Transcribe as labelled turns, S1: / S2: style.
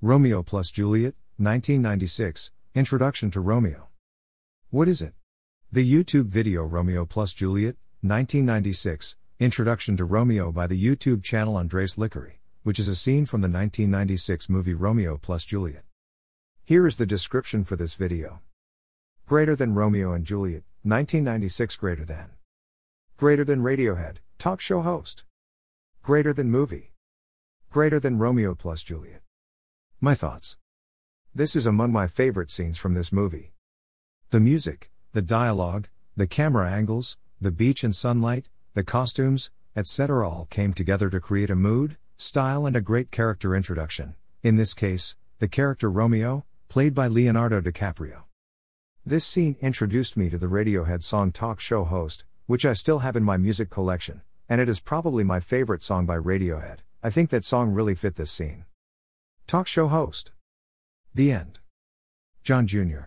S1: Romeo plus Juliet, 1996, Introduction to Romeo. What is it? The YouTube video Romeo plus Juliet, 1996, Introduction to Romeo by the YouTube channel Andres Lickery, which is a scene from the 1996 movie Romeo plus Juliet. Here is the description for this video. Greater than Romeo and Juliet, 1996 greater than. Greater than Radiohead, talk show host. Greater than movie. Greater than Romeo plus Juliet. My thoughts. This is among my favorite scenes from this movie. The music, the dialogue, the camera angles, the beach and sunlight, the costumes, etc. all came together to create a mood, style, and a great character introduction. In this case, the character Romeo, played by Leonardo DiCaprio. This scene introduced me to the Radiohead song Talk Show Host, which I still have in my music collection, and it is probably my favorite song by Radiohead. I think that song really fit this scene. Talk show host. The end. John Jr.